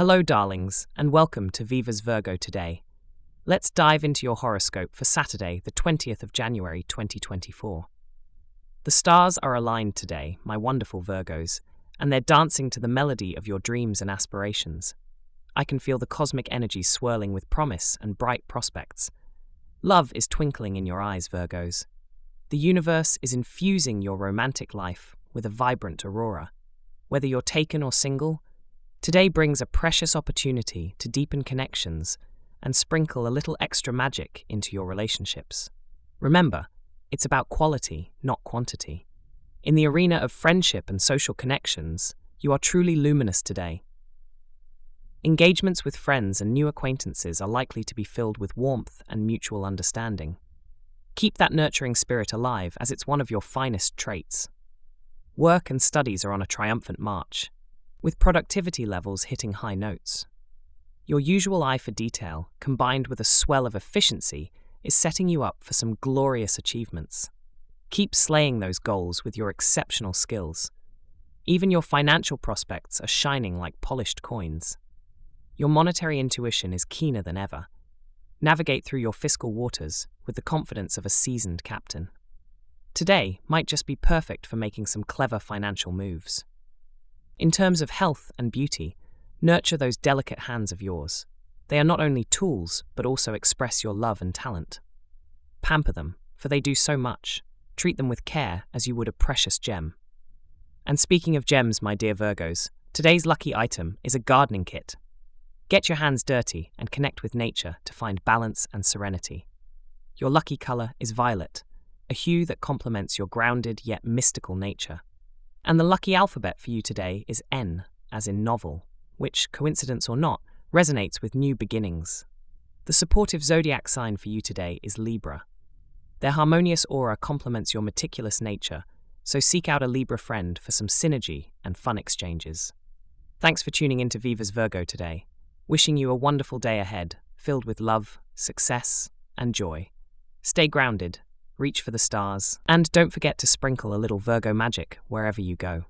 Hello, darlings, and welcome to Viva's Virgo today. Let's dive into your horoscope for Saturday, the 20th of January 2024. The stars are aligned today, my wonderful Virgos, and they're dancing to the melody of your dreams and aspirations. I can feel the cosmic energy swirling with promise and bright prospects. Love is twinkling in your eyes, Virgos. The universe is infusing your romantic life with a vibrant aurora. Whether you're taken or single, today brings a precious opportunity to deepen connections and sprinkle a little extra magic into your relationships. Remember, it's about quality, not quantity. In the arena of friendship and social connections, you are truly luminous today. Engagements with friends and new acquaintances are likely to be filled with warmth and mutual understanding. Keep that nurturing spirit alive as it's one of your finest traits. Work and studies are on a triumphant march, with productivity levels hitting high notes. Your usual eye for detail, combined with a swell of efficiency, is setting you up for some glorious achievements. Keep slaying those goals with your exceptional skills. Even your financial prospects are shining like polished coins. Your monetary intuition is keener than ever. Navigate through your fiscal waters with the confidence of a seasoned captain. Today might just be perfect for making some clever financial moves. In terms of health and beauty, nurture those delicate hands of yours. They are not only tools, but also express your love and talent. Pamper them, for they do so much. Treat them with care as you would a precious gem. And speaking of gems, my dear Virgos, today's lucky item is a gardening kit. Get your hands dirty and connect with nature to find balance and serenity. Your lucky colour is violet, a hue that complements your grounded yet mystical nature. And the lucky alphabet for you today is N, as in novel, which, coincidence or not, resonates with new beginnings. The supportive zodiac sign for you today is Libra. Their harmonious aura complements your meticulous nature, so seek out a Libra friend for some synergy and fun exchanges. Thanks for tuning in to Viva's Virgo today. Wishing you a wonderful day ahead, filled with love, success, and joy. Stay grounded, reach for the stars, and don't forget to sprinkle a little Virgo magic wherever you go.